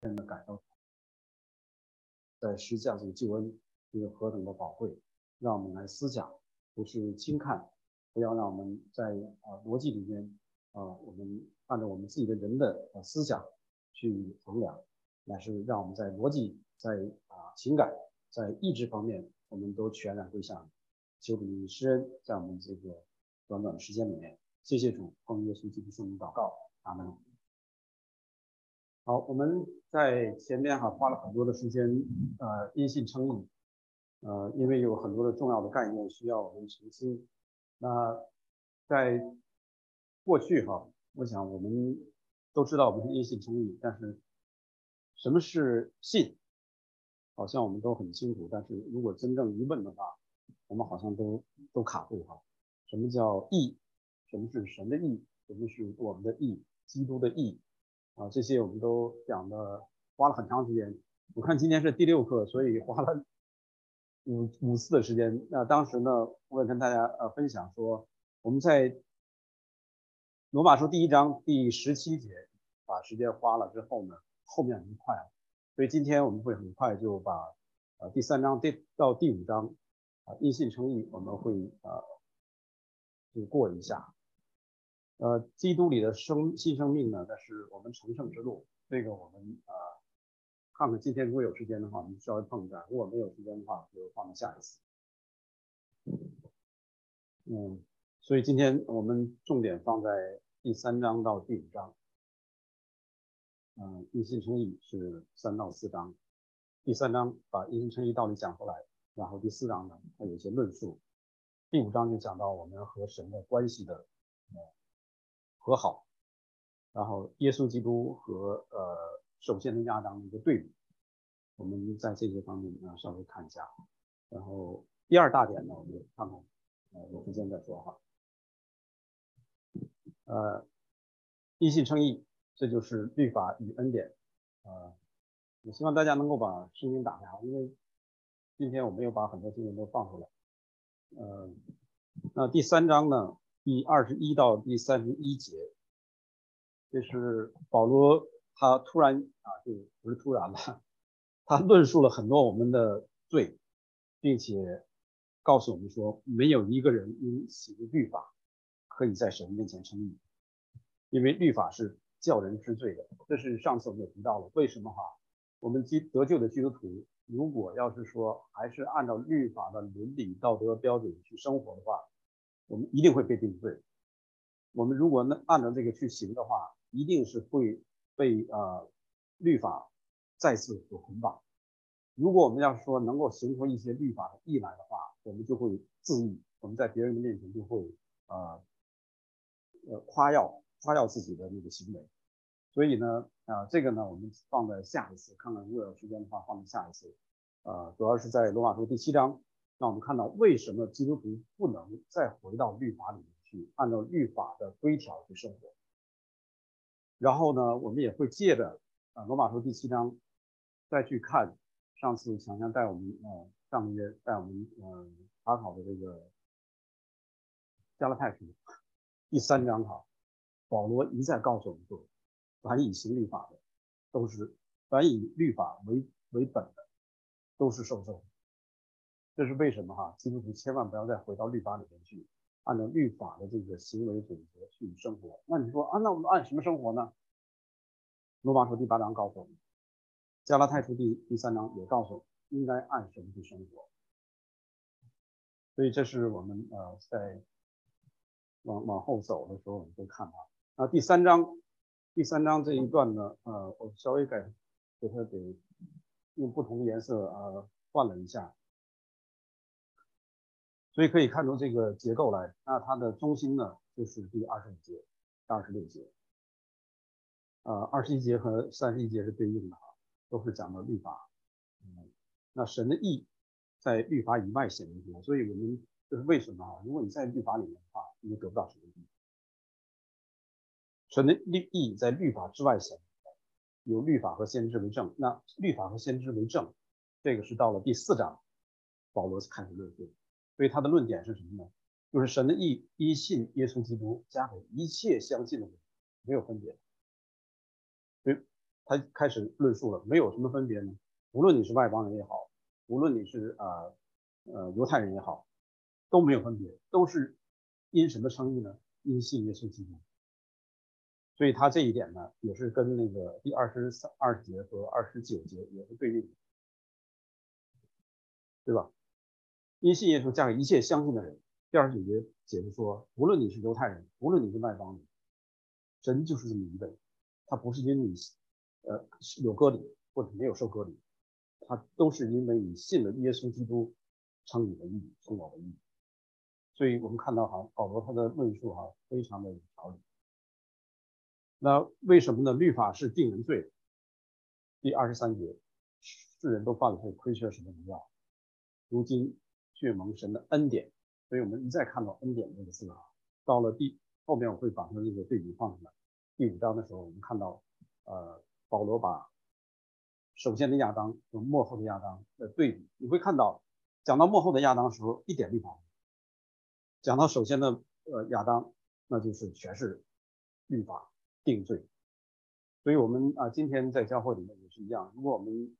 天的感受，在实际上这个救恩是何等的宝贵，让我们来思想，不是轻看，不要让我们在啊逻辑里面啊，我们按照我们自己的人的呃思想去衡量，乃是让我们在逻辑、在啊情感、在意志方面，我们都全然归向求主施恩，在我们这个短短的时间里面，谢谢主，奉耶稣基督圣名祷告，阿门。好，我们在前面哈花了很多的时间，呃，因信称义，呃，因为有很多的重要的概念需要我们澄清。那在过去哈，我想我们都知道我们是因信称义，但是什么是信，好像我们都很清楚。但是如果真正一问的话，我们好像都都卡住哈。什么叫义？什么是神的义？什么是我们的义？基督的义？啊，这些我们都讲的花了很长时间。我看今天是第六课，所以花了五五次的时间。那当时呢，我也跟大家呃分享说，我们在罗马书第一章第十七节把时间花了之后呢，后面很快，所以今天我们会很快就把呃第三章第到第五章啊因信称义，我们会呃就过一下。呃，基督里的生新生命呢，那是我们成圣之路。这个我们啊，看看今天如果有时间的话，我们稍微碰一下；如果没有时间的话，就放到下一次。嗯，所以今天我们重点放在第三章到第五章。嗯，一心称义是三到四章。第三章把一心称义道理讲出来，然后第四章呢，它有一些论述。第五章就讲到我们和神的关系的。和好，然后耶稣基督和呃首先的亚当的一个对比，我们在这些方面呢稍微看一下。然后第二大点呢，我们看看，呃有时间再说哈。呃，一信称义，这就是律法与恩典。呃，我希望大家能够把圣经打开，因为今天我没有把很多经文都放出来。呃，那第三章呢？第二十一到第三十一节，这是保罗他突然啊，就不是突然了，他论述了很多我们的罪，并且告诉我们说，没有一个人因行律法可以在神面前称义，因为律法是叫人知罪的。这是上次我们也提到了，为什么哈？我们基得救的基督徒，如果要是说还是按照律法的伦理道德标准去生活的话，我们一定会被定罪。我们如果能按照这个去行的话，一定是会被呃律法再次所捆绑。如果我们要是说能够形成一些律法的义来的话，我们就会自义，我们在别人的面前就会呃呃夸耀夸耀自己的那个行为。所以呢啊这个呢我们放在下一次看看，如果有时间的话放在下一次。呃，主要是在罗马书第七章。让我们看到为什么基督徒不能再回到律法里面去，按照律法的规条去生活。然后呢，我们也会借着啊罗马书第七章再去看上次强强带我们呃上个月带我们呃查考的这个加拉太书第三章哈，保罗一再告诉我们说，凡以行律法的都是凡以律法为为本的都是受咒。这是为什么哈？基督徒千万不要再回到律法里面去，按照律法的这个行为准则去生活。那你说啊，那我们按什么生活呢？罗马书第八章告诉我们，加拉太书第第三章也告诉我们，应该按什么去生活。所以这是我们呃在往往后走的时候，我们会看到。那第三章，第三章这一段呢，呃，我稍微改，给它给用不同颜色呃换了一下。所以可以看出这个结构来，那它的中心呢就是第二十五节、二十六节，呃，二十一节和三十一节是对应的啊，都是讲的律法。嗯，那神的意在律法以外显明出来，所以我们这是为什么啊？如果你在律法里面的话，你得不到神的意。神的律意在律法之外显明，有律法和先知为证。那律法和先知为证，这个是到了第四章，保罗开始论述。所以他的论点是什么呢？就是神的意依信耶稣基督加给一切相信的人，没有分别。所以他开始论述了，没有什么分别呢？无论你是外邦人也好，无论你是啊呃犹太人也好，都没有分别，都是因什么称义呢？因信耶稣基督。所以他这一点呢，也是跟那个第二十三二节和二十九节也是对立的，对吧？因信耶稣嫁给一切相信的人。第二十九节解释说，无论你是犹太人，无论你是外邦人，神就是这么一位，他不是因为你呃有割礼或者没有受割礼，他都是因为你信了耶稣基督，称你的义，称我的义。所以我们看到哈，保罗他的论述哈，非常的有条理。那为什么呢？律法是定人罪。第二十三节，世人都犯了罪，亏缺什么荣耀？如今血蒙神的恩典。所以我们一再看到恩典这个字啊，到了第后面我会把它这个对比放出来。第五章的时候，我们看到，呃，保罗把首先的亚当和幕后的亚当的对比，你会看到，讲到幕后的亚当时候，一点律法；讲到首先的呃亚当，那就是全是律法定罪。所以我们啊，今天在教会里面也是一样，如果我们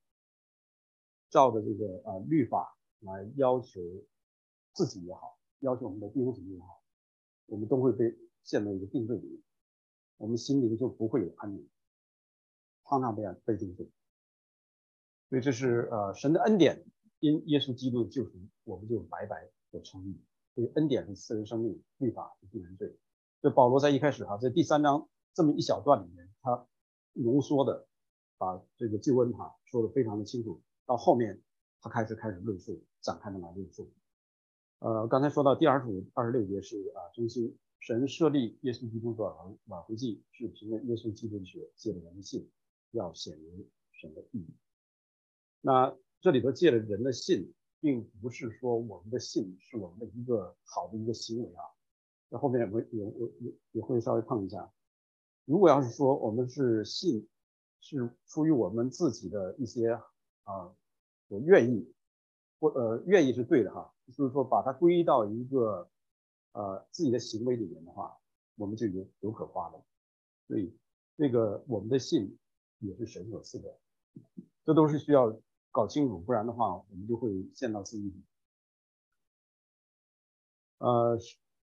照着这个啊律法来要求自己也好。要求我们的弟兄姊妹也好，我们都会被陷入一个定罪里面，我们心灵就不会有安宁，常常被被定罪。所以这是呃神的恩典，因耶稣基督的救赎，我们就白白的称义。所以恩典是赐人生命，律法是定人罪。这保罗在一开始哈，在第三章这么一小段里面，他浓缩的把这个救恩哈说的非常的清楚。到后面他开始开始论述，展开的来论述。呃，刚才说到第二十五、二十六节是啊，中心神设立耶稣基督的挽回祭，是凭着耶稣基督的血，借了人的信，要显明神的意义。那这里头借了人的信，并不是说我们的信是我们的一个好的一个行为啊。那后面也会也也也会稍微碰一下。如果要是说我们是信，是出于我们自己的一些啊，我愿意。或呃愿意是对的哈，就是说把它归到一个呃自己的行为里面的话，我们就有有可夸了。所以这个我们的信也是神所赐的，这都是需要搞清楚，不然的话我们就会陷到自己。呃，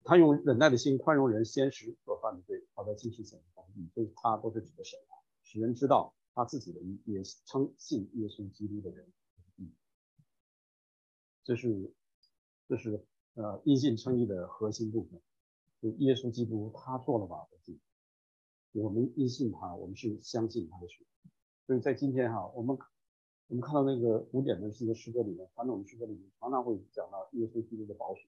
他用忍耐的心宽容人先时所犯的罪，好在继续审判地，所以他都是指的神啊，使人知道他自己的意，也称信耶稣基督的人。这是，这是呃，因信称义的核心部分。就耶稣基督他做了挽回祭，我们因信他，我们是相信他的血。所以在今天哈，我们我们看到那个古典的这个诗歌里面，传统的诗歌里面常常会讲到耶稣基督的宝血。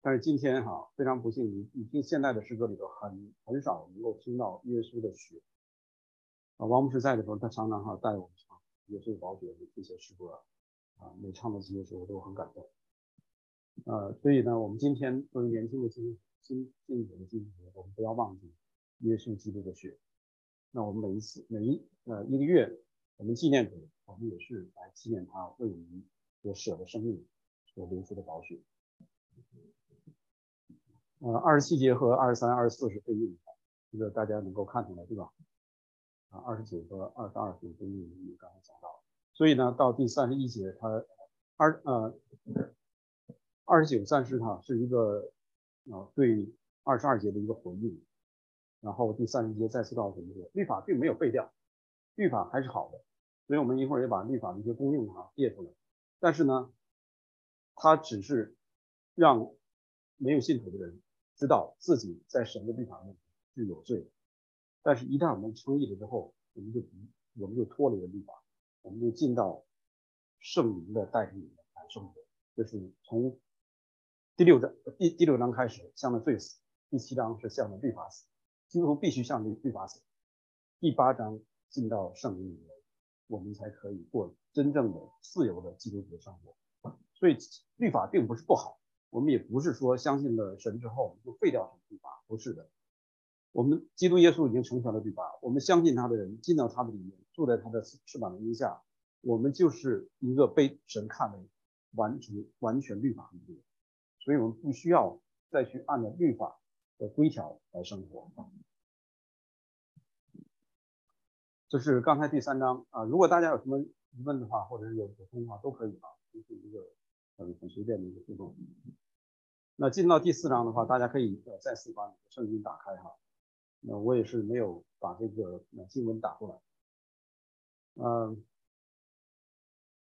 但是今天哈，非常不幸，你你听现代的诗歌里头很很少能够听到耶稣的血。啊，王牧师在的时候，他常常哈带我们唱耶稣的宝血的这些诗歌。啊，啊每唱到这些时候都很感动，呃，所以呢，我们今天作为年轻的基新信主的基督徒，我们不要忘记耶稣基督的血。那我们每一次每一呃一个月，我们纪念主，我们也是来纪念他为我们所舍的生命所流出的宝血。呃，二十七节和二十三、二十四是对应的，这个大家能够看出来对吧？啊，二十九和二十二是对应的，你刚才讲到。所以呢，到第三十一节，他二呃二十九三十哈是一个啊对二十二节的一个回应，然后第三十节再次告诉我们说，律法并没有废掉，律法还是好的，所以我们一会儿也把律法的一些功用哈列出来，但是呢，它只是让没有信徒的人知道自己在神的律法面前是有罪的，但是一旦我们称义了之后，我们就我们就脱离了律法。我们就进到圣灵的带领里面来生活，就是从第六章第第六章开始向着罪死，第七章是向着律法死，基督徒必须向着律法死。第八章进到圣灵里面，我们才可以过真正的自由的基督徒的生活。所以律法并不是不好，我们也不是说相信了神之后我们就废掉什么律法，不是的。我们基督耶稣已经成全了律法，我们相信他的人进到他的里面。住在他的翅膀的荫下，我们就是一个被神看为完成完全律法的人，所以我们不需要再去按照律法的规条来生活。这是刚才第三章啊。如果大家有什么疑问的话，或者是有补充的话，都可以啊，就是一个很很随便的一个互动。那进到第四章的话，大家可以呃再次把你的圣经打开哈。那我也是没有把这个经文打过来。嗯，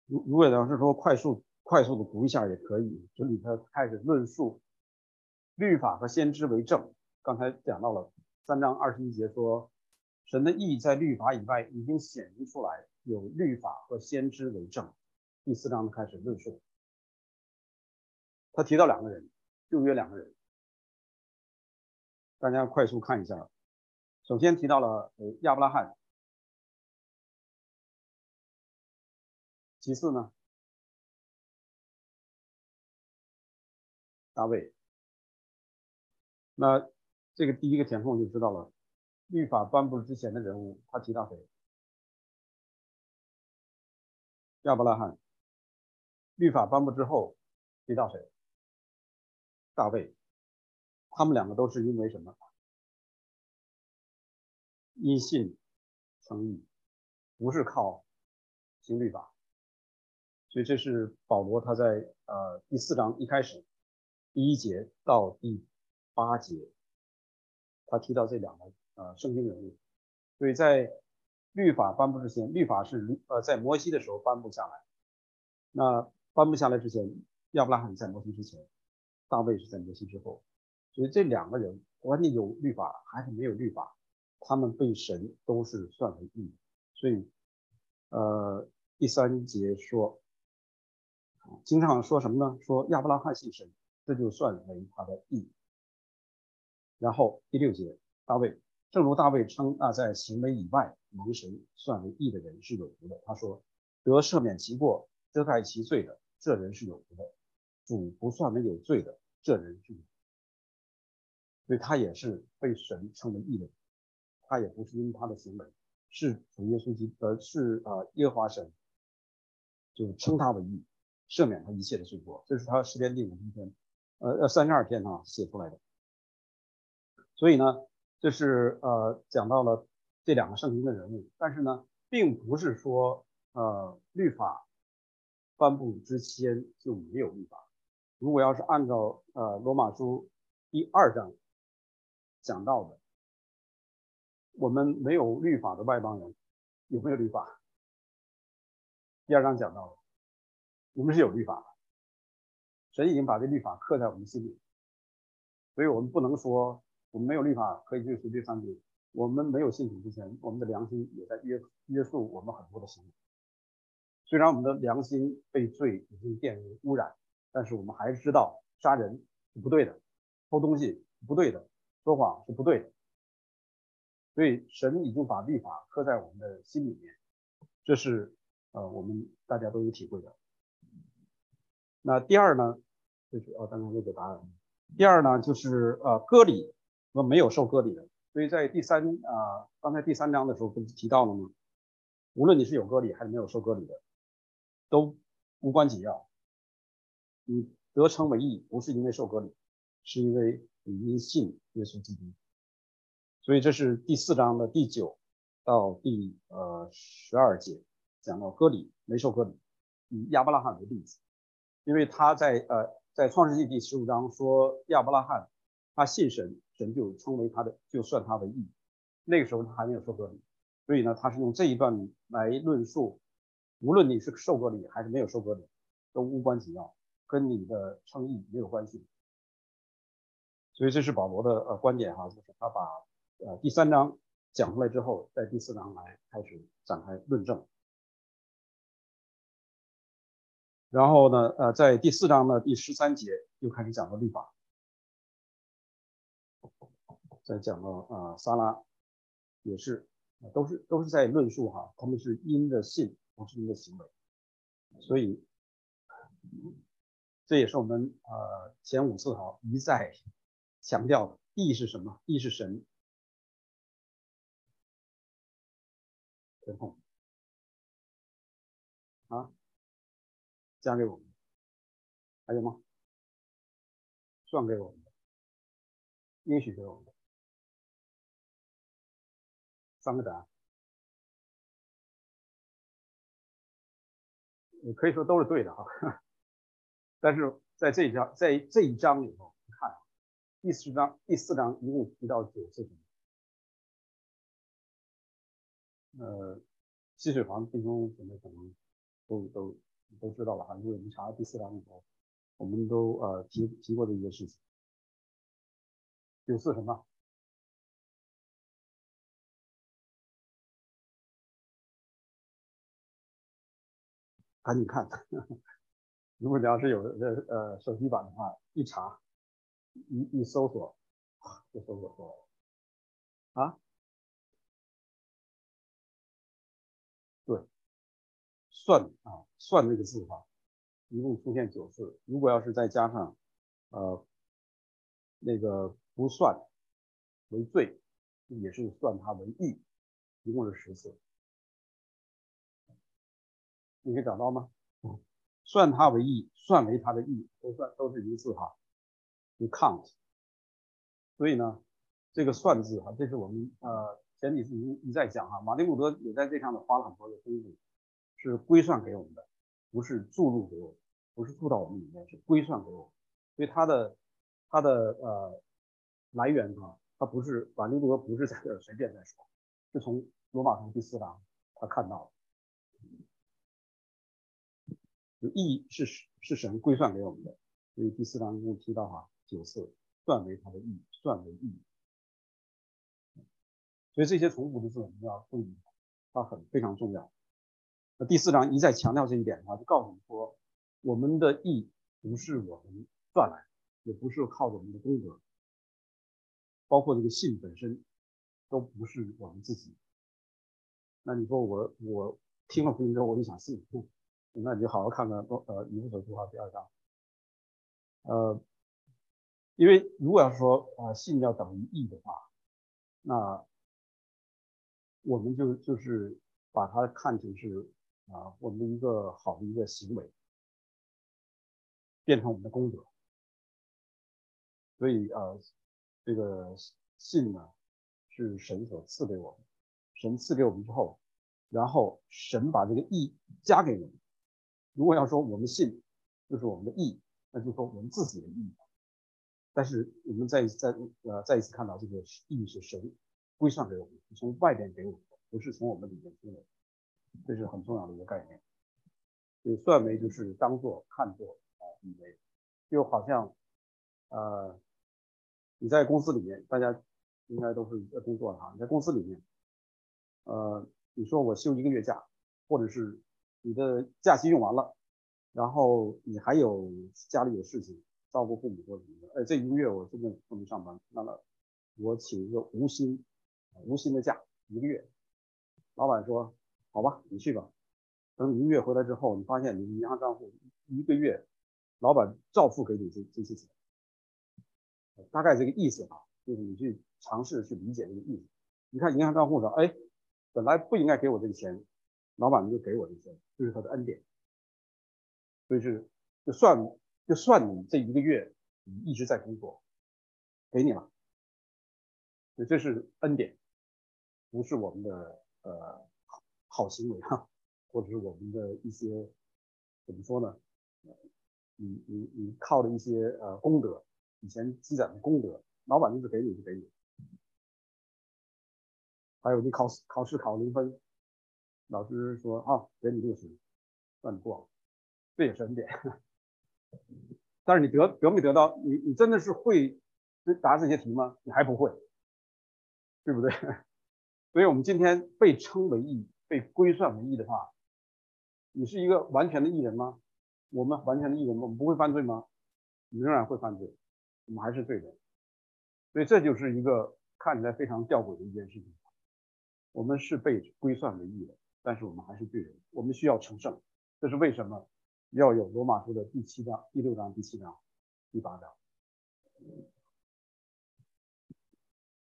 如如果要是说快速快速的读一下也可以。这里他开始论述律法和先知为证。刚才讲到了三章二十一节说，神的意在律法以外已经显明出来，有律法和先知为证。第四章开始论述，他提到两个人。就约两个人，大家快速看一下。首先提到了呃亚伯拉罕，其次呢大卫。那这个第一个填空就知道了，律法颁布之前的人物，他提到谁？亚伯拉罕。律法颁布之后，提到谁？大卫，他们两个都是因为什么？因信称义，不是靠行律法。所以这是保罗他在呃第四章一开始第一节到第八节，他提到这两个呃圣经人物。所以在律法颁布之前，律法是呃在摩西的时候颁布下来。那颁布下来之前，亚伯拉罕在摩西之前。大卫是在摩西之后，所以这两个人，不管你有律法还是没有律法，他们被神都是算为义。所以，呃，第三节说，经常说什么呢？说亚伯拉罕信神，这就算为他的义。然后第六节，大卫，正如大卫称那在行为以外蒙神算为义的人是有福的。他说，得赦免其过、遮盖其罪的，这人是有福的。主不算为有罪的这人是有，所以他也是被神称为义的，他也不是因他的行为，是主耶稣基督，呃，是啊耶和华神，就称他为义，赦免他一切的罪过，这是他诗篇第五十篇，呃呃三十二篇啊写出来的。所以呢，这是呃讲到了这两个圣经的人物，但是呢，并不是说呃律法颁布之前就没有律法。如果要是按照呃罗马书第二章讲到的，我们没有律法的外邦人有没有律法？第二章讲到了，我们是有律法的，神已经把这律法刻在我们心里，所以我们不能说我们没有律法可以去随便犯罪。我们没有信主之前，我们的良心也在约约束我们很多的行为。虽然我们的良心被罪已经变为污染。但是我们还是知道杀人是不对的，偷东西是不对的，说谎是不对的。所以神已经把律法刻在我们的心里面，这是呃我们大家都有体会的。那第二呢，就是哦，刚刚那个答案。第二呢，就是呃割礼和没有受割礼的。所以在第三啊，刚才第三章的时候不是提到了吗？无论你是有割礼还是没有受割礼的，都无关紧要。你得称为义，不是因为受割礼，是因为你因信耶稣基督。所以这是第四章的第九到第呃十二节讲到割礼没受割礼，以亚伯拉罕为例子，因为他在呃在创世纪第十五章说亚伯拉罕他信神，神就称为他的就算他为义，那个时候他还没有受割礼，所以呢他是用这一段来论述，无论你是受割礼还是没有受割礼，都无关紧要。跟你的称义没有关系，所以这是保罗的呃观点哈，就是他把呃第三章讲出来之后，在第四章来开始展开论证，然后呢呃在第四章的第十三节又开始讲到律法，再讲到啊撒拉也是都是都是在论述哈，他们是因的信，不是因的行为，所以。这也是我们呃前五次哈一再强调的，义是什么？义是神。填空啊，加给我们，还有吗？算给我们的，允许给我们的，三个答案，你可以说都是对的哈。但是在这一章，在这一章里头看，第四章第四章一共提到九次，呃，吸水房、冰封什么什么，都都。都知道了哈，因为我们查第四章里头，我们都呃提提过的一些事情。九次什么？赶紧看，如果你要是有呃呃手机版的话，一查一一搜索，就搜索出来了。啊？对，算啊，算这个字哈，一共出现九次。如果要是再加上呃那个不算为罪，也是算它为义，一共是十次。你可以找到吗？算它为义，算为它的义，都算都是一个字哈，就 count。所以呢，这个算字哈，这是我们呃前几次一一再讲哈，马丁路德也在这上面花了很多的功夫，是归算给我们的，不是注入给我，不是注到我们里面，是归算给我。所以它的它的呃来源哈，它不是马丁路德不是在这儿随便在说，是从罗马书第四章他看到的。义是是神归算给我们的，所以第四章中提到哈九次算为他的义，算为义。所以这些重复的字我们要注意，它很非常重要。第四章一再强调这一点的话，就告诉你说，我们的义不是我们赚来的，也不是靠着我们的功德，包括这个信本身都不是我们自己。那你说我我听了福音之后我就想信。那你就好好看看呃《以弗所书》哈第二章，呃，因为如果要是说呃信要等于义的话，那我们就就是把它看成是啊我们的一个好的一个行为，变成我们的功德。所以呃这个信呢是神所赐给我们，神赐给我们之后，然后神把这个义加给我们。如果要说我们信就是我们的义，那就是说我们自己的义。但是我们再再呃再一次看到这个义是神归上给我们，从外边给我们的，不是从我们里面出来的，这是很重要的一个概念。所以算为就是当做看作啊以为，就好像呃你在公司里面，大家应该都是在工作的哈，你在公司里面，呃你说我休一个月假，或者是。你的假期用完了，然后你还有家里有事情，照顾父母或者什么的，哎，这一个月我真的不能上班，那么我请一个无薪无薪的假一个月。老板说，好吧，你去吧。等你一个月回来之后，你发现你银行账户一个月，老板照付给你这这些钱，大概这个意思啊，就是你去尝试去理解这个意思。你看银行账户上，哎，本来不应该给我这个钱。老板就给我这些，这是他的恩典，所以是就算就算你这一个月你一直在工作，给你了，所以这是恩典，不是我们的呃好行为哈，或者是我们的一些怎么说呢？你你你靠的一些呃功德，以前积攒的功德，老板就是给你就给你，还有你考试考试考零分。老师说啊，给你六十，算你过了，这也是恩典。但是你得得没得到？你你真的是会答这些题吗？你还不会，对不对？所以我们今天被称为义，被归算为义的话，你是一个完全的艺人吗？我们完全的艺人？我们不会犯罪吗？你仍然会犯罪，我们还是罪人。所以这就是一个看起来非常吊诡的一件事情。我们是被归算为义的。但是我们还是罪人，我们需要成圣，这是为什么要有罗马书的第七章、第六章、第七章、第八章。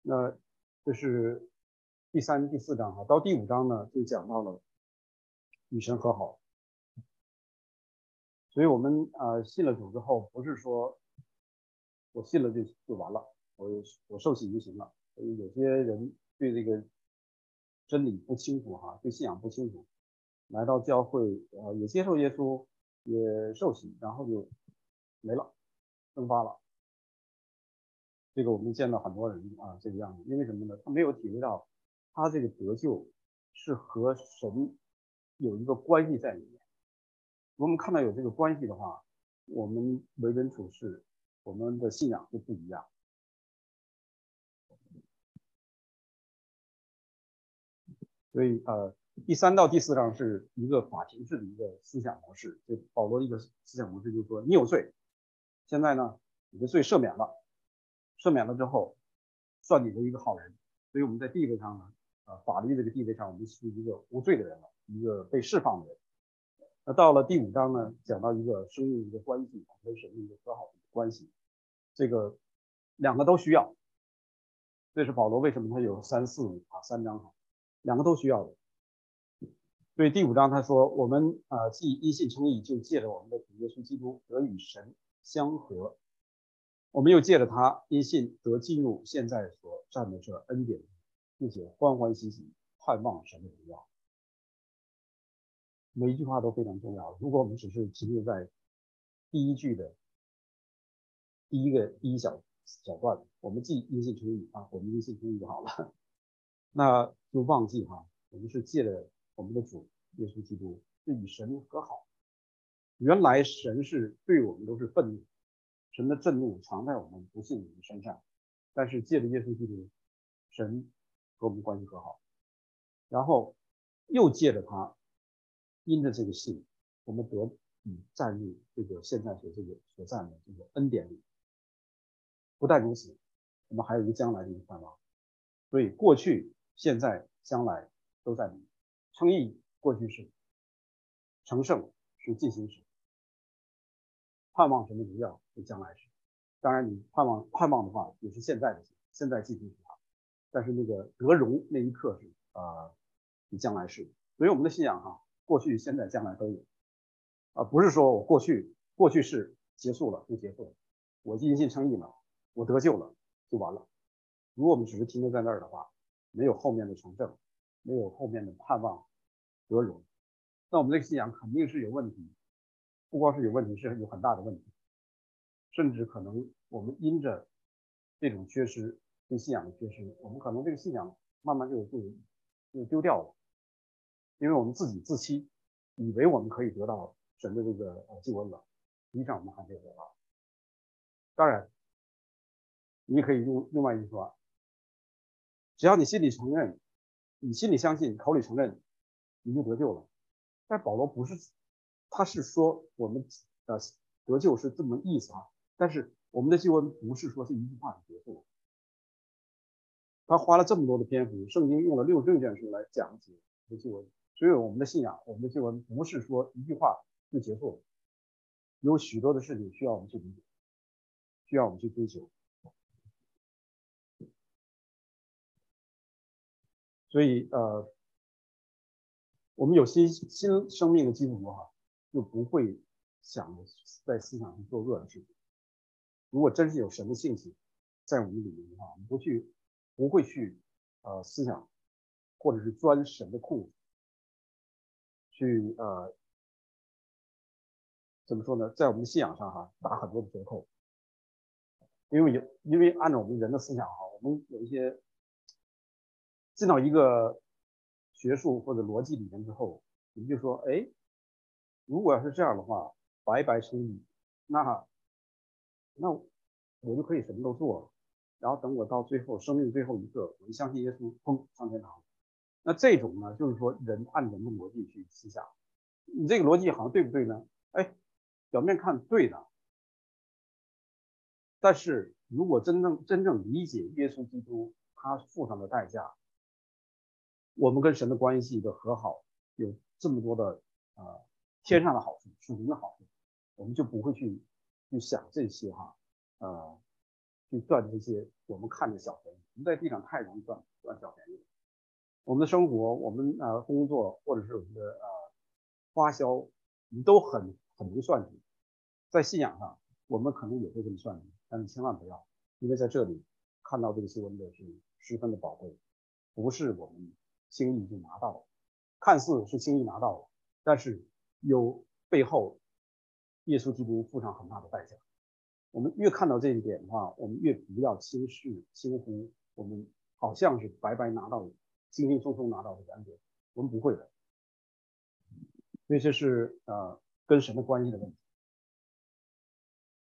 那这是第三、第四章哈，到第五章呢就讲到了与神和好。所以我们啊信了主之后，不是说我信了就就完了，我我受洗就行了。所以有些人对这个。真理不清楚哈，对信仰不清楚，来到教会，呃，也接受耶稣，也受洗，然后就没了，蒸发了。这个我们见到很多人啊，这个样子，因为什么呢？他没有体会到他这个得救是和神有一个关系在里面。我们看到有这个关系的话，我们为人处事，我们的信仰就不一样。所以呃，第三到第四章是一个法庭式的一个思想模式。就保罗一个思想模式就是说，你有罪，现在呢，你的罪赦免了，赦免了之后，算你的一个好人。所以我们在地位上呢，啊，法律这个地位上，我们是一个无罪的人了，一个被释放的人。那到了第五章呢，讲到一个生命一个关系，跟神一个和好的关系，这个两个都需要。这是保罗为什么他有三四五啊三章哈。两个都需要的，所以第五章他说，我们啊既因信称义，就借着我们的主耶稣基督得与神相合，我们又借着他因信得进入现在所占的这恩典，并且欢欢喜喜盼望神的荣耀。每一句话都非常重要。如果我们只是停留在第一句的第一个第一小小段，我们既因信成语啊，我们因信成语就好了。那就忘记哈，我们是借着我们的主耶稣基督，是与神和好。原来神是对我们都是愤怒，神的震怒藏在我们不信的人身上。但是借着耶稣基督，神和我们关系和好。然后又借着他，因着这个信，我们得以站立这个现在所这个所在的这个恩典里。不但如此，我们还有一个将来的一个盼望。所以过去。现在、将来都在你称义，过去式；成圣是进行时；盼望什么荣耀是将来时。当然，你盼望盼望的话，也是现在的现在进行时。但是那个得荣那一刻是啊，你将来是。所以我们的信仰哈，过去、现在、将来都有啊，不是说我过去过去式结束了就结束了，我因信称义了，我得救了就完了。如果我们只是停留在那儿的话，没有后面的成正，没有后面的盼望得荣，那我们这个信仰肯定是有问题，不光是有问题，是有很大的问题，甚至可能我们因着这种缺失，对信仰的缺失，我们可能这个信仰慢慢就就就丢掉了，因为我们自己自欺，以为我们可以得到神的这个呃救恩了，实际上我们还没有得到。当然，你可以用另外一句话。只要你心里承认，你心里相信，口里承认，你就得救了。但保罗不是，他是说我们呃得救是这么意思啊。但是我们的救恩不是说是一句话就结束了。他花了这么多的篇幅，圣经用了六十六卷书来讲解这救恩，所以我们的信仰，我们的救恩不是说一句话就结束了，有许多的事情需要我们去理解，需要我们去追求。所以，呃，我们有新新生命的基督徒哈，就不会想在思想上做恶的事情。如果真是有神的性情在我们里面的话，我们不去，不会去，呃，思想，或者是钻神的空子，去呃，怎么说呢，在我们的信仰上哈打很多的折扣。因为有，因为按照我们人的思想哈，我们有一些。进到一个学术或者逻辑里面之后，你就说，哎，如果要是这样的话，白白生义，那那我就可以什么都做了，然后等我到最后生命最后一刻，我就相信耶稣，砰上天堂。那这种呢，就是说人按人的逻辑去思想，你这个逻辑好像对不对呢？哎，表面看对的，但是如果真正真正理解耶稣基督他付上的代价。我们跟神的关系的和好有这么多的啊天上的好处、属灵的好处，我们就不会去去想这些哈，呃，去赚这些我们看着小便宜。我们在地上太容易赚赚小便宜了。我们的生活、我们呃工作或者是我们的呃花销，你都很很能算计。在信仰上，我们可能也会这么算计，但是千万不要，因为在这里看到这个新闻的是十分的宝贵，不是我们。轻易就拿到了，看似是轻易拿到了，但是有背后耶稣基督付上很大的代价。我们越看到这一点的话，我们越不要轻视、轻忽我们好像是白白拿到、轻轻松松拿到的恩典，我们不会的。所以这是呃跟神的关系的问题。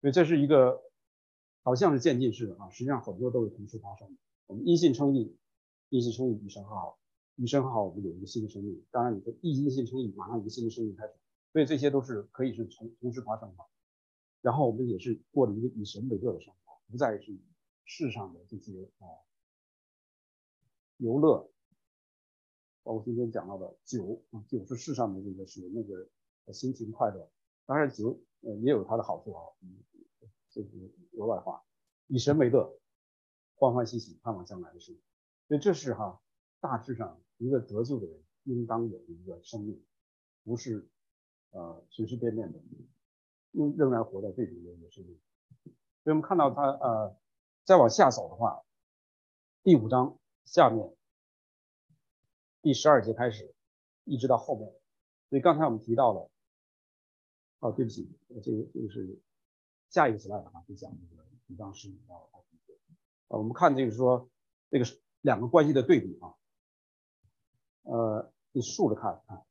所以这是一个好像是渐进式的啊，实际上很多都是同时发生的。我们因信称义，因信称义与神和好，与神和好，我们有一个新的生命。当然，你的一因信称义，马上一个新的生命开始。所以这些都是可以是同同时发生的。然后我们也是过了一个以神为乐的生活，不再是以世上的这些啊游乐，包括今天讲到的酒啊，酒是世上的这个是那个心情快乐。当然酒呃也有它的好处啊，嗯，这是额外话。以神为乐，欢欢喜喜盼望将来的事。所以这是哈大致上一个得救的人应当有的一个生命，不是呃随随便便的。仍仍然活在这里的也是，所以我们看到他呃，再往下走的话，第五章下面第十二节开始，一直到后面，所以刚才我们提到了，哦，对不起，这个这个是下一个 slide 啊，就讲这个五章十五到二十节，呃，我们看这个说这个两个关系的对比啊，呃，你竖着看啊，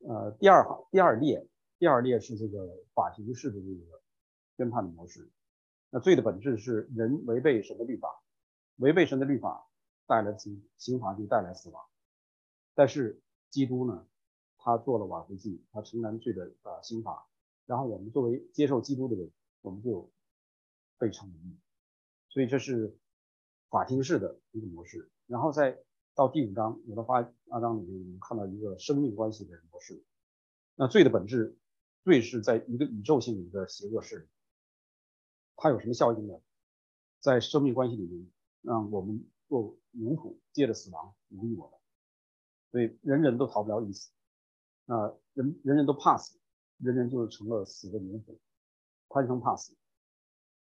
呃，第二行第二列。第二列是这个法庭式的这个宣判的模式。那罪的本质是人违背神的律法，违背神的律法带来刑刑罚就带来死亡。但是基督呢，他做了挽回祭，他承担罪的呃刑罚，然后我们作为接受基督的人，我们就被称义。所以这是法庭式的一个模式。然后再到第五章，我的发八章里面，我们看到一个生命关系的模式。那罪的本质。罪是在一个宇宙性的一个邪恶势力，它有什么效应呢？在生命关系里面，让我们做奴仆，借着死亡奴役我们，所以人人都逃不了一死。啊，人人人都怕死，人人就是成了死的奴仆，贪生怕死。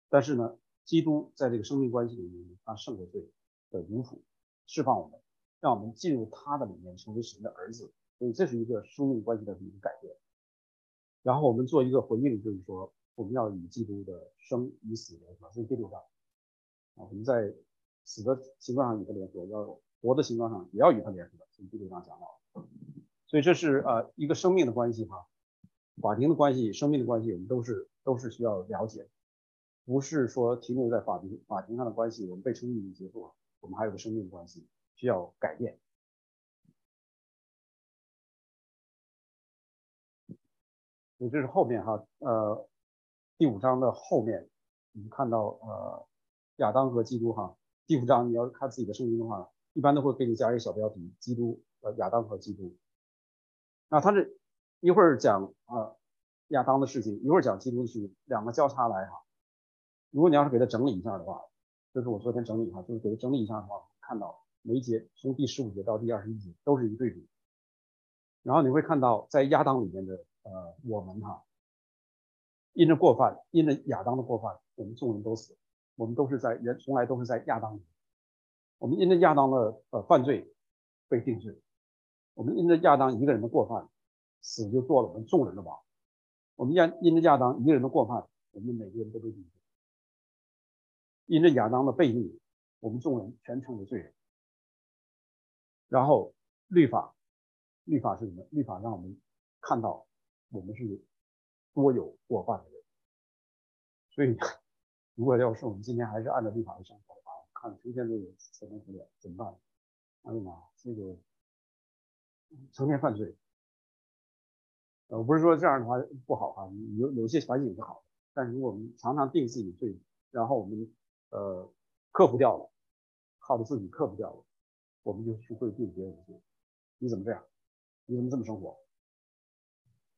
但是呢，基督在这个生命关系里面，他胜过罪的奴仆，释放我们，让我们进入他的里面，成为神的儿子。所以这是一个生命关系的一个改变。然后我们做一个回应，就是说我们要以基督的生与死联合，这是第六章啊。我们在死的形状上与他联合，要活的形状上也要与他联合，从第六章讲到。所以这是呃一个生命的关系哈，法庭的关系、生命的关系，我们都是都是需要了解，不是说停留在法庭法庭上的关系，我们被称义已经结束了，我们还有个生命的关系需要改变。这是后面哈，呃，第五章的后面，我们看到呃，亚当和基督哈。第五章你要是看自己的圣经的话，一般都会给你加一个小标题：基督呃，亚当和基督。那他是一会儿讲啊亚当的事情，一会儿讲基督的事情，两个交叉来哈。如果你要是给他整理一下的话，这是我昨天整理哈，就是给他整理一下的话，看到每一节从第十五节到第二十一节都是一对比，然后你会看到在亚当里面的。呃，我们哈，因着过犯，因着亚当的过犯，我们众人都死。我们都是在人从来都是在亚当。我们因着亚当的呃犯罪被定罪。我们因着亚当一个人的过犯，死就做了我们众人的王。我们因因着亚当一个人的过犯，我们每个人都被定罪。因着亚当的悖逆，我们众人全成为罪人。然后律法，律法是什么？律法让我们看到。我们是多有过犯的人，所以 如果要是我们今天还是按照律法的生活的话，看成天都有财产不了怎么办？哎呀妈，这个成天犯罪，呃，不是说这样的话不好啊，有有些反省是好的，但是如果我们常常定自己罪，然后我们呃克服掉了，靠着自己克服掉了，我们就去会定别人的罪。你怎么这样？你怎么这么生活？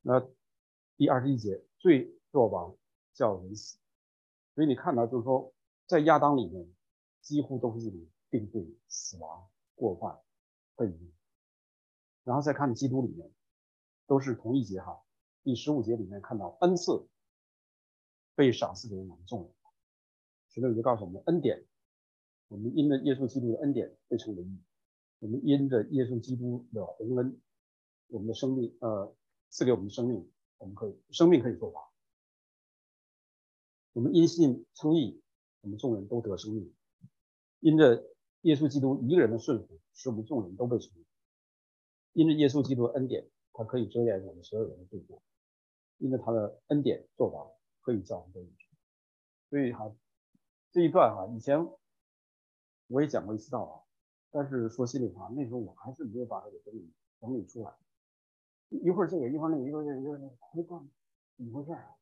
那第二十一节，罪作王叫人死，所以你看到就是说，在亚当里面，几乎都是这种定罪、死亡、过犯、悖逆，然后再看基督里面，都是同一节哈。第十五节里面看到恩赐被赏赐给我们众人，十六节告诉我们恩典，我们因着耶稣基督的恩典被称为义，我们因着耶稣基督的洪恩。我们的生命，呃，赐给我们生命，我们可以生命可以作法。我们因信称义，我们众人都得生命。因着耶稣基督一个人的顺服，使我们众人都被称义。因着耶稣基督的恩典，他可以遮掩我们所有人的罪过。因着他的恩典做法，可以叫我们得永生。所以哈，这一段哈，以前我也讲过一次道啊，但是说心里话，那时候我还是没有把它给整理整理出来。一会儿这个，一会儿那个，一会儿这个，一会儿那个，没办法，怎么回事啊？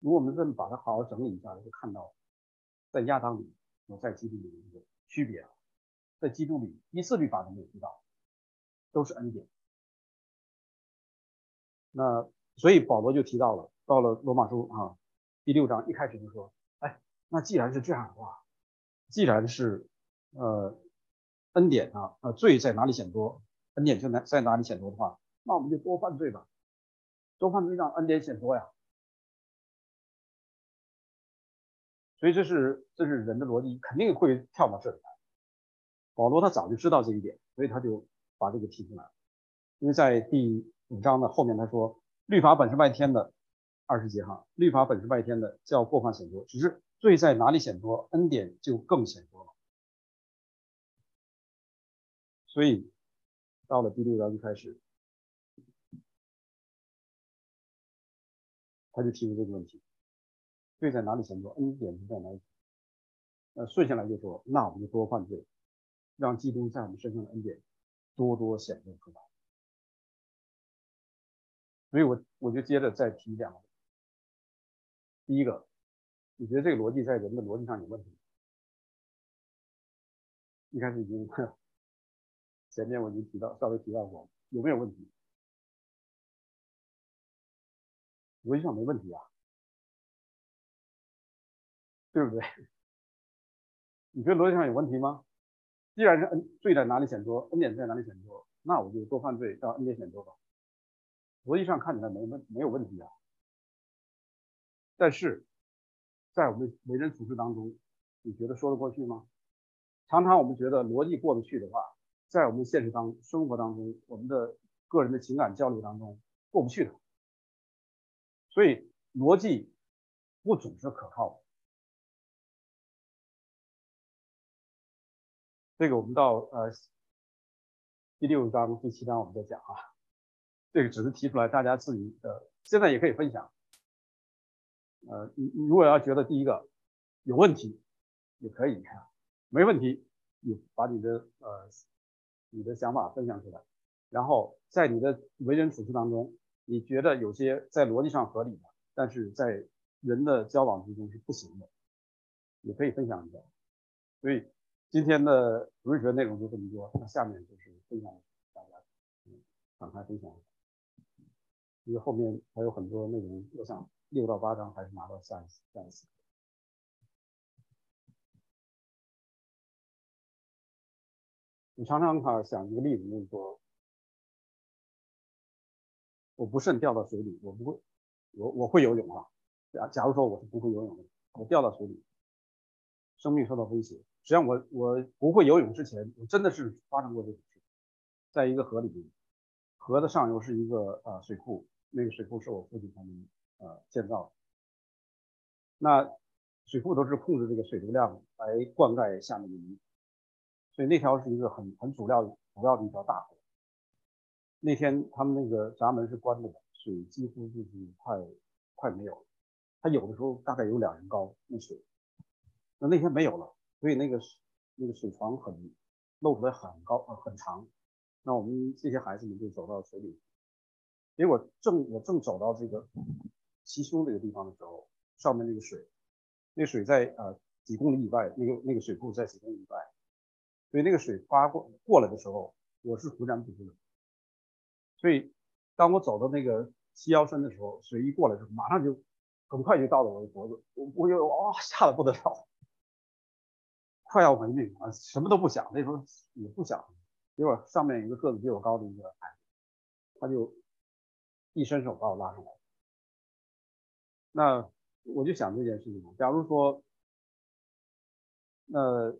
如果我们这么把它好好整理一下，就看到在亚当里和在基督里的一个区别。在基督里，一次律法都没有提到，都是恩典。那所以保罗就提到了，到了罗马书啊第六章一开始就说，哎，那既然是这样的话，既然是呃恩典啊，呃罪在哪里显多，恩典就在在哪里显多的话，那我们就多犯罪吧，多犯罪让恩典显多呀。所以这是这是人的逻辑，肯定会跳到这里来。保罗他早就知道这一点，所以他就把这个提出来了。因为在第五章的后面他说，律法本是外天的，二十节哈，律法本是外天的，叫过犯显多，只是罪在哪里显多，恩典就更显多了。所以到了第六章就开始，他就提出这个问题。罪在哪里显多？恩典是在哪里？呃，顺下来就说，那我们就多犯罪，让基督在我们身上的恩典多多显露出来。所以我我就接着再提两个。第一个，你觉得这个逻辑在人的逻辑上有问题？一开始已经 前面我已经提到，稍微提到过，有没有问题？逻辑上没问题啊。对不对？你觉得逻辑上有问题吗？既然是恩罪在哪里显多，恩典在哪里显多，那我就多犯罪，让恩典显多吧。逻辑上看起来没问没有问题啊。但是在我们为人处事当中，你觉得说得过去吗？常常我们觉得逻辑过得去的话，在我们现实当生活当中，我们的个人的情感交流当中过不去的。所以逻辑不总是可靠的。这个我们到呃第六章、第七章我们再讲啊，这个只是提出来，大家自己呃现在也可以分享。呃，你如果要觉得第一个有问题，也可以，没问题，你把你的呃你的想法分享出来，然后在你的为人处事当中，你觉得有些在逻辑上合理的，但是在人的交往之中是不行的，也可以分享一下。所以。今天的主日学内容就这么多，那下面就是分享大家，展开分享。因为后面还有很多内容，我想六到八章还是拿到下一次，下一次。你常常哈想一个例子，就是说，我不慎掉到水里，我不会，我我会游泳啊。假假如说我是不会游泳的，我掉到水里，生命受到威胁。实际上，我我不会游泳之前，我真的是发生过这种事，在一个河里面，河的上游是一个呃水库，那个水库是我父亲他们呃建造的。那水库都是控制这个水流量来灌溉下面的鱼，所以那条是一个很很主要主要的一条大河。那天他们那个闸门是关着的，水几乎就是快快没有了，它有的时候大概有两人高那水，那那天没有了。所以那个那个水床很露出来很高很长，那我们这些孩子们就走到水里，结果正我正走到这个齐胸这个地方的时候，上面那个水，那水在呃几公里以外，那个那个水库在几公里以外，所以那个水发过过来的时候，我是浑然不知的。所以当我走到那个齐腰深的时候，水一过来之后，马上就很快就到了我的脖子，我我就哇吓得不得了。快要没命啊！什么都不想，那时候也不想。结果上面一个个子比我高的一个孩子，他就一伸手把我拉上来。那我就想这件事情，假如说，那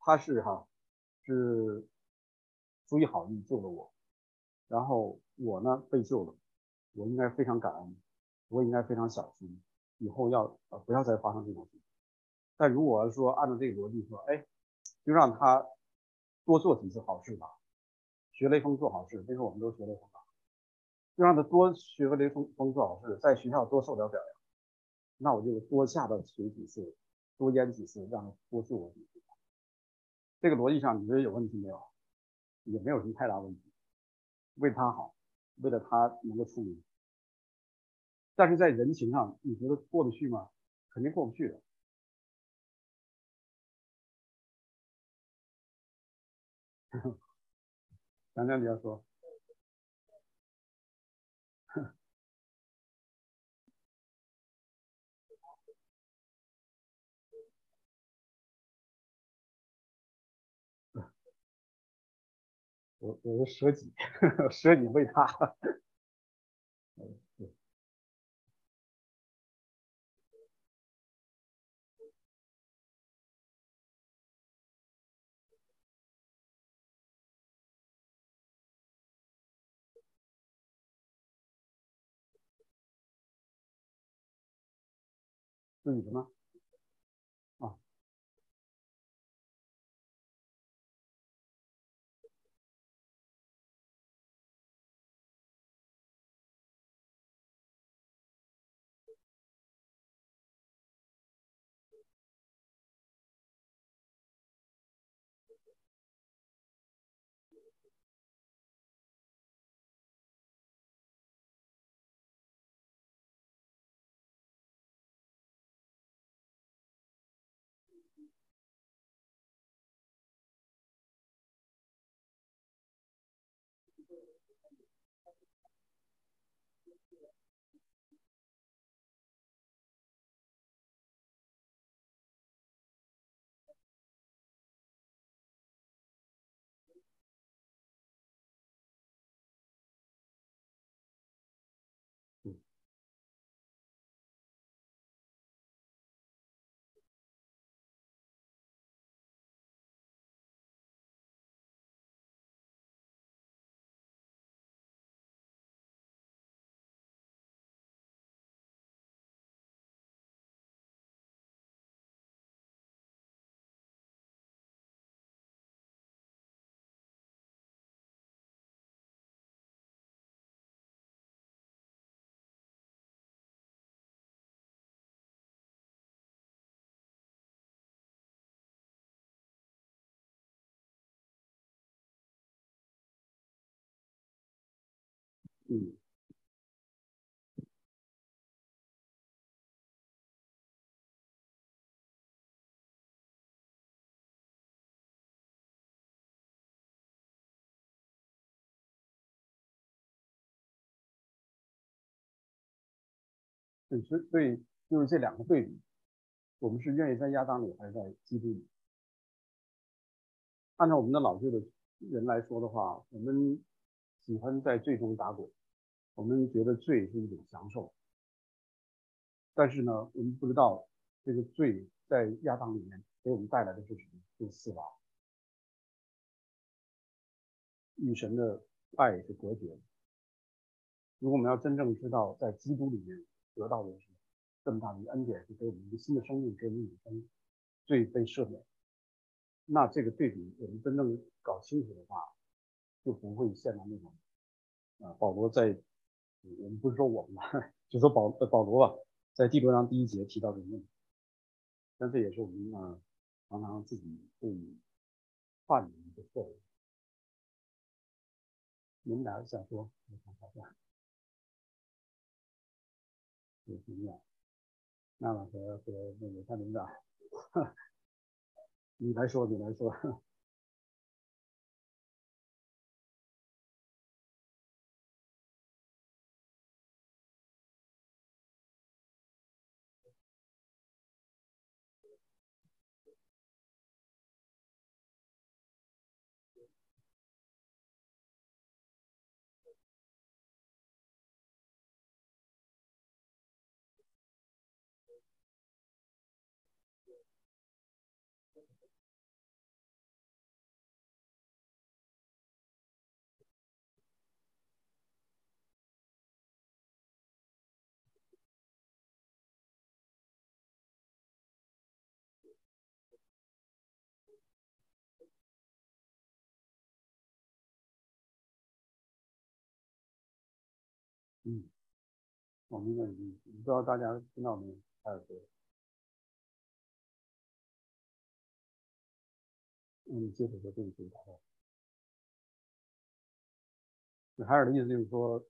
他是哈是出于好意救了我，然后我呢被救了，我应该非常感恩，我应该非常小心，以后要呃不要再发生这种事情。但如果说按照这个逻辑说，哎，就让他多做几次好事吧，学雷锋做好事，那时候我们都学雷锋啊，就让他多学个雷锋锋做好事，在学校多受点表扬，那我就多下到水几次，多淹几次，让他多救我几次。这个逻辑上你觉得有问题没有？也没有什么太大问题，为他好，为了他能够出名。但是在人情上，你觉得过得去吗？肯定过不去的。想想，你要说，我我是舍己，舍己为他。自己的吗？Thank you. 嗯，对，所以就是这两个对比，我们是愿意在亚当里还是在基督里？按照我们的老旧的人来说的话，我们喜欢在最终打滚，我们觉得罪是一种享受，但是呢，我们不知道这个罪在亚当里面给我们带来的是什么？是死亡，与神的爱是隔绝的。如果我们要真正知道在基督里面得到的是这么大的恩典，是给我们一个新的生命，给我们永生，罪被赦免。那这个对比，我们真正搞清楚的话，就不会陷入那种啊，保罗在，我们不是说我们吧，就说保保罗吧，在第六章第一节提到的问题，但这也是我们呢常常自己会犯的一个错误。你们俩想说？我看一下，有什么？娜娜和和那个蔡领导。你来说，你来说。嗯，我明白你，不知道大家听到没有？海尔的，嗯，接着说这个可以打到。海尔的意思就是说，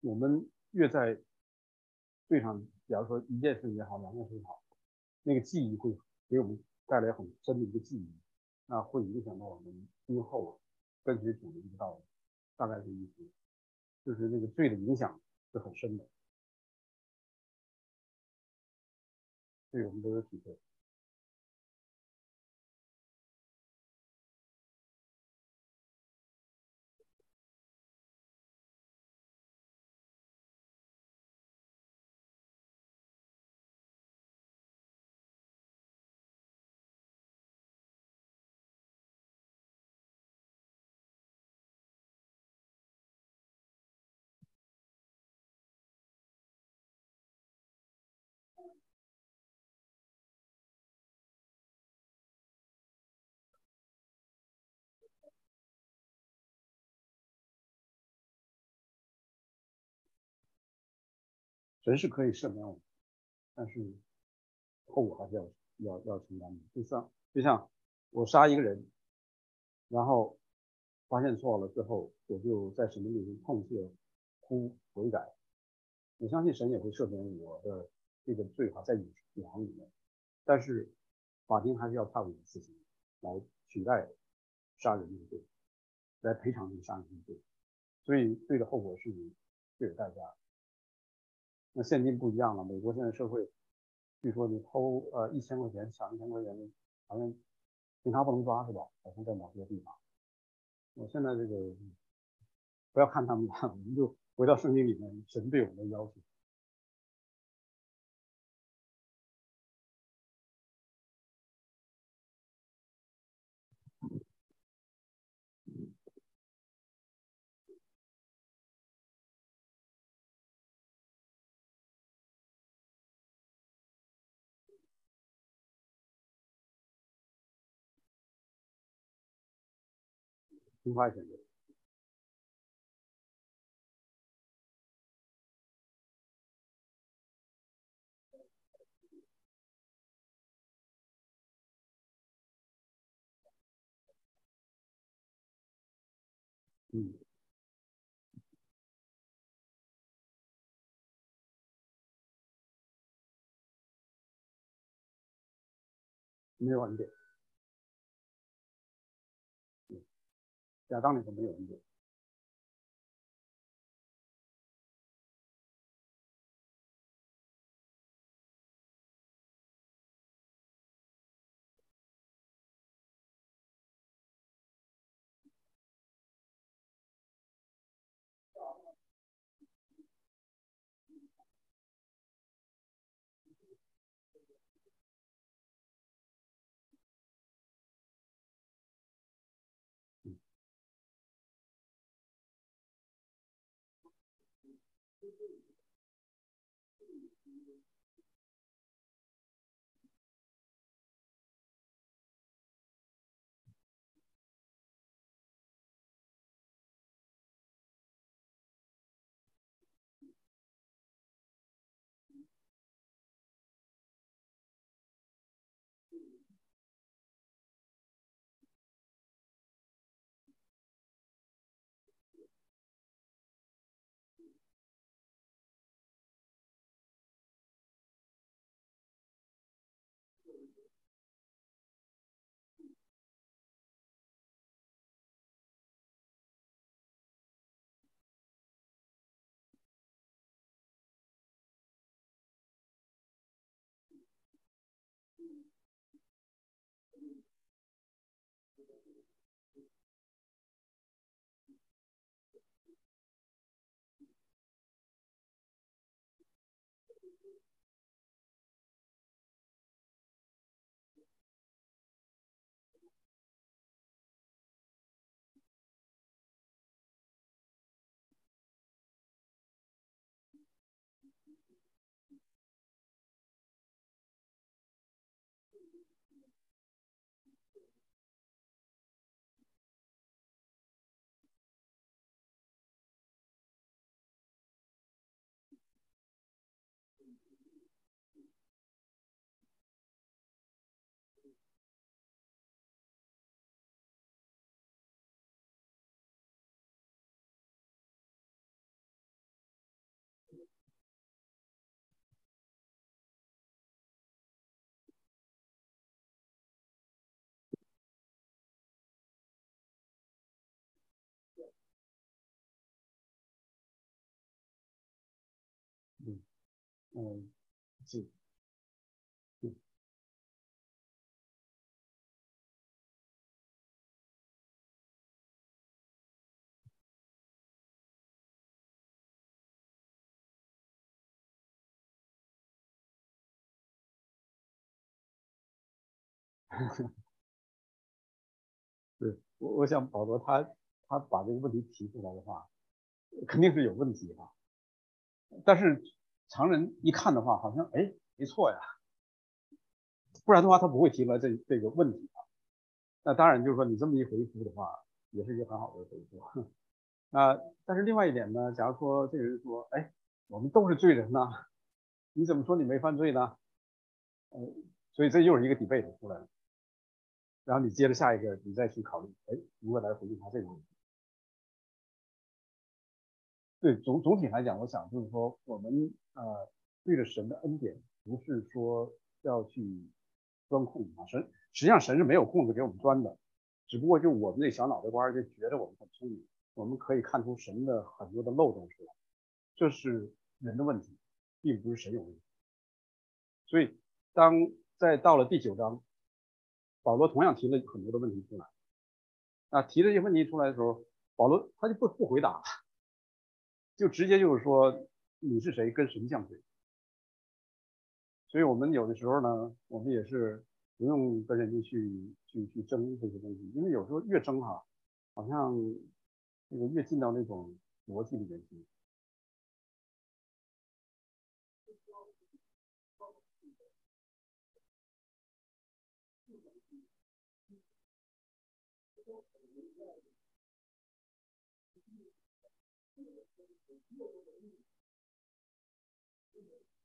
我们越在队上，假如说一件事也好，两件事也好，那个记忆会给我们带来很深的一个记忆，那会影响到我们今后跟随主的一个道路，大概是意思，就是那个罪的影响是很深的。对我们都有体会。神是可以赦免我们，但是后果还是要要要承担的。就像就像我杀一个人，然后发现错了之后，我就在神的面前痛切哭悔改，我相信神也会赦免我的这个罪哈，在永永恒里面。但是法庭还是要判我的死刑，来取代杀人的罪，来赔偿这个杀人的罪。所以罪的后果是会有代价。那现金不一样了，美国现在社会，据说你偷呃一千块钱抢一千块钱，好像警察不能抓是吧？好像在某些地方。我现在这个不要看他们，我们就回到圣经里面神对我们的要求。听话选择。嗯，没有恩典。亚当你是没有恩嗯，是，嗯，对，我我想保罗他他把这个问题提出来的话，肯定是有问题哈。但是常人一看的话，好像哎没错呀，不然的话他不会提出来这这个问题啊。那当然就是说你这么一回复的话，也是一个很好的回复。那但是另外一点呢，假如说这个人说，哎，我们都是罪人呐，你怎么说你没犯罪呢？呃，所以这又是一个 debate 出来了。然后你接着下一个，你再去考虑，哎，如何来回应他这个问题？对，总总体来讲，我想就是说，我们呃，对着神的恩典，不是说要去钻空子啊。神实际上神是没有空子给我们钻的，只不过就我们那小脑袋瓜就觉得我们很聪明，我们可以看出神的很多的漏洞出来，这是人的问题，并不是神有问题。所以当在到了第九章。保罗同样提了很多的问题出来，啊，提这些问题出来的时候，保罗他就不不回答，就直接就是说你是谁，跟神像谁。所以我们有的时候呢，我们也是不用跟人家去去去争这些东西，因为有时候越争哈，好像这个越进到那种逻辑里面去。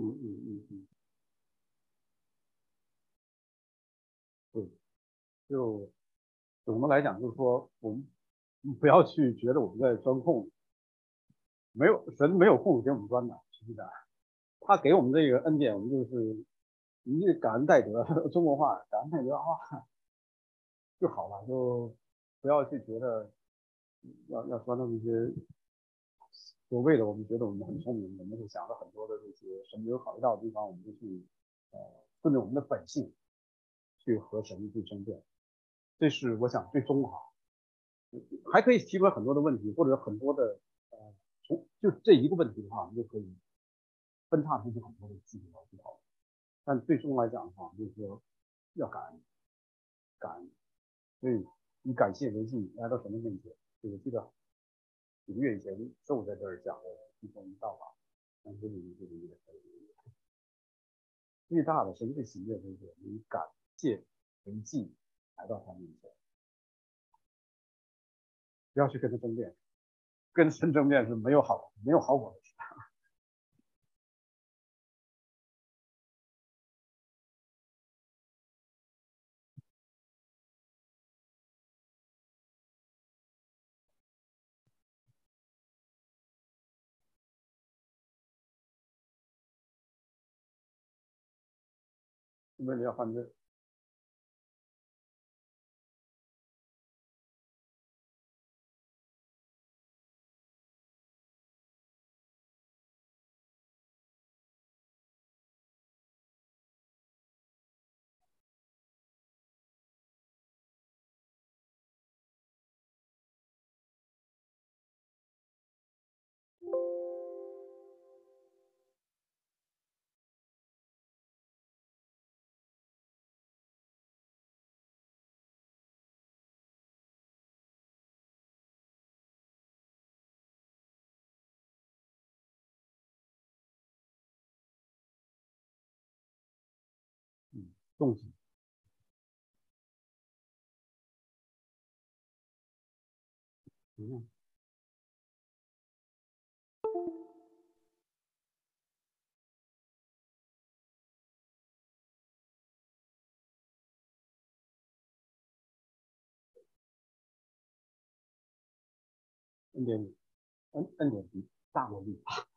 嗯嗯嗯嗯，对，就总的来讲，就是说我们不要去觉得我们在钻空，没有神没有空给我们钻的，实际上他给我们这个恩典，我们就是一句感恩戴德，中国话感恩戴德啊。就好了，就不要去觉得要要钻到那些所谓的我们觉得我们很聪明，我们会想到很多的这些神没有考虑到的地方，我们就去呃顺着我们的本性去和神去争辩，这是我想最终哈，还可以提出来很多的问题，或者很多的呃从就这一个问题的话，我们就可以分叉出去很多的细节去讨论，但最终来讲的话，就是说要感恩，感恩。所以以感谢为信来到神的面前，我记得几个月以前就在这儿讲的一封道法，但是你这个月最大的神最喜悦就是你感谢为敬来到他面前，不要去跟他争辩，跟神争辩是没有好没有好果的。为了动机。嗯。n 点五，n n 点一大过律法。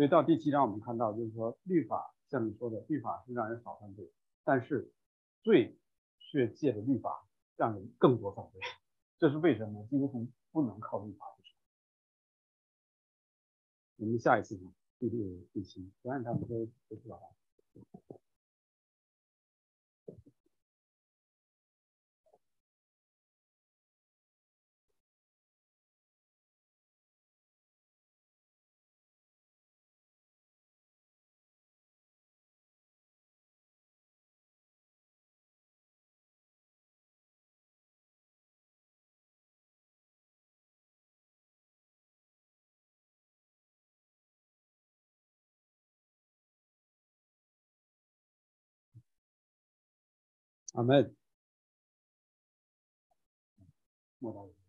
所以到第七章我们看到，就是说律法像你说的，律法是让人少犯罪，但是罪却借着律法让人更多犯罪。这是为什么？基督徒不能靠律法的时我们下一次呢？第六、第七，不按他们都都知道。阿门。莫道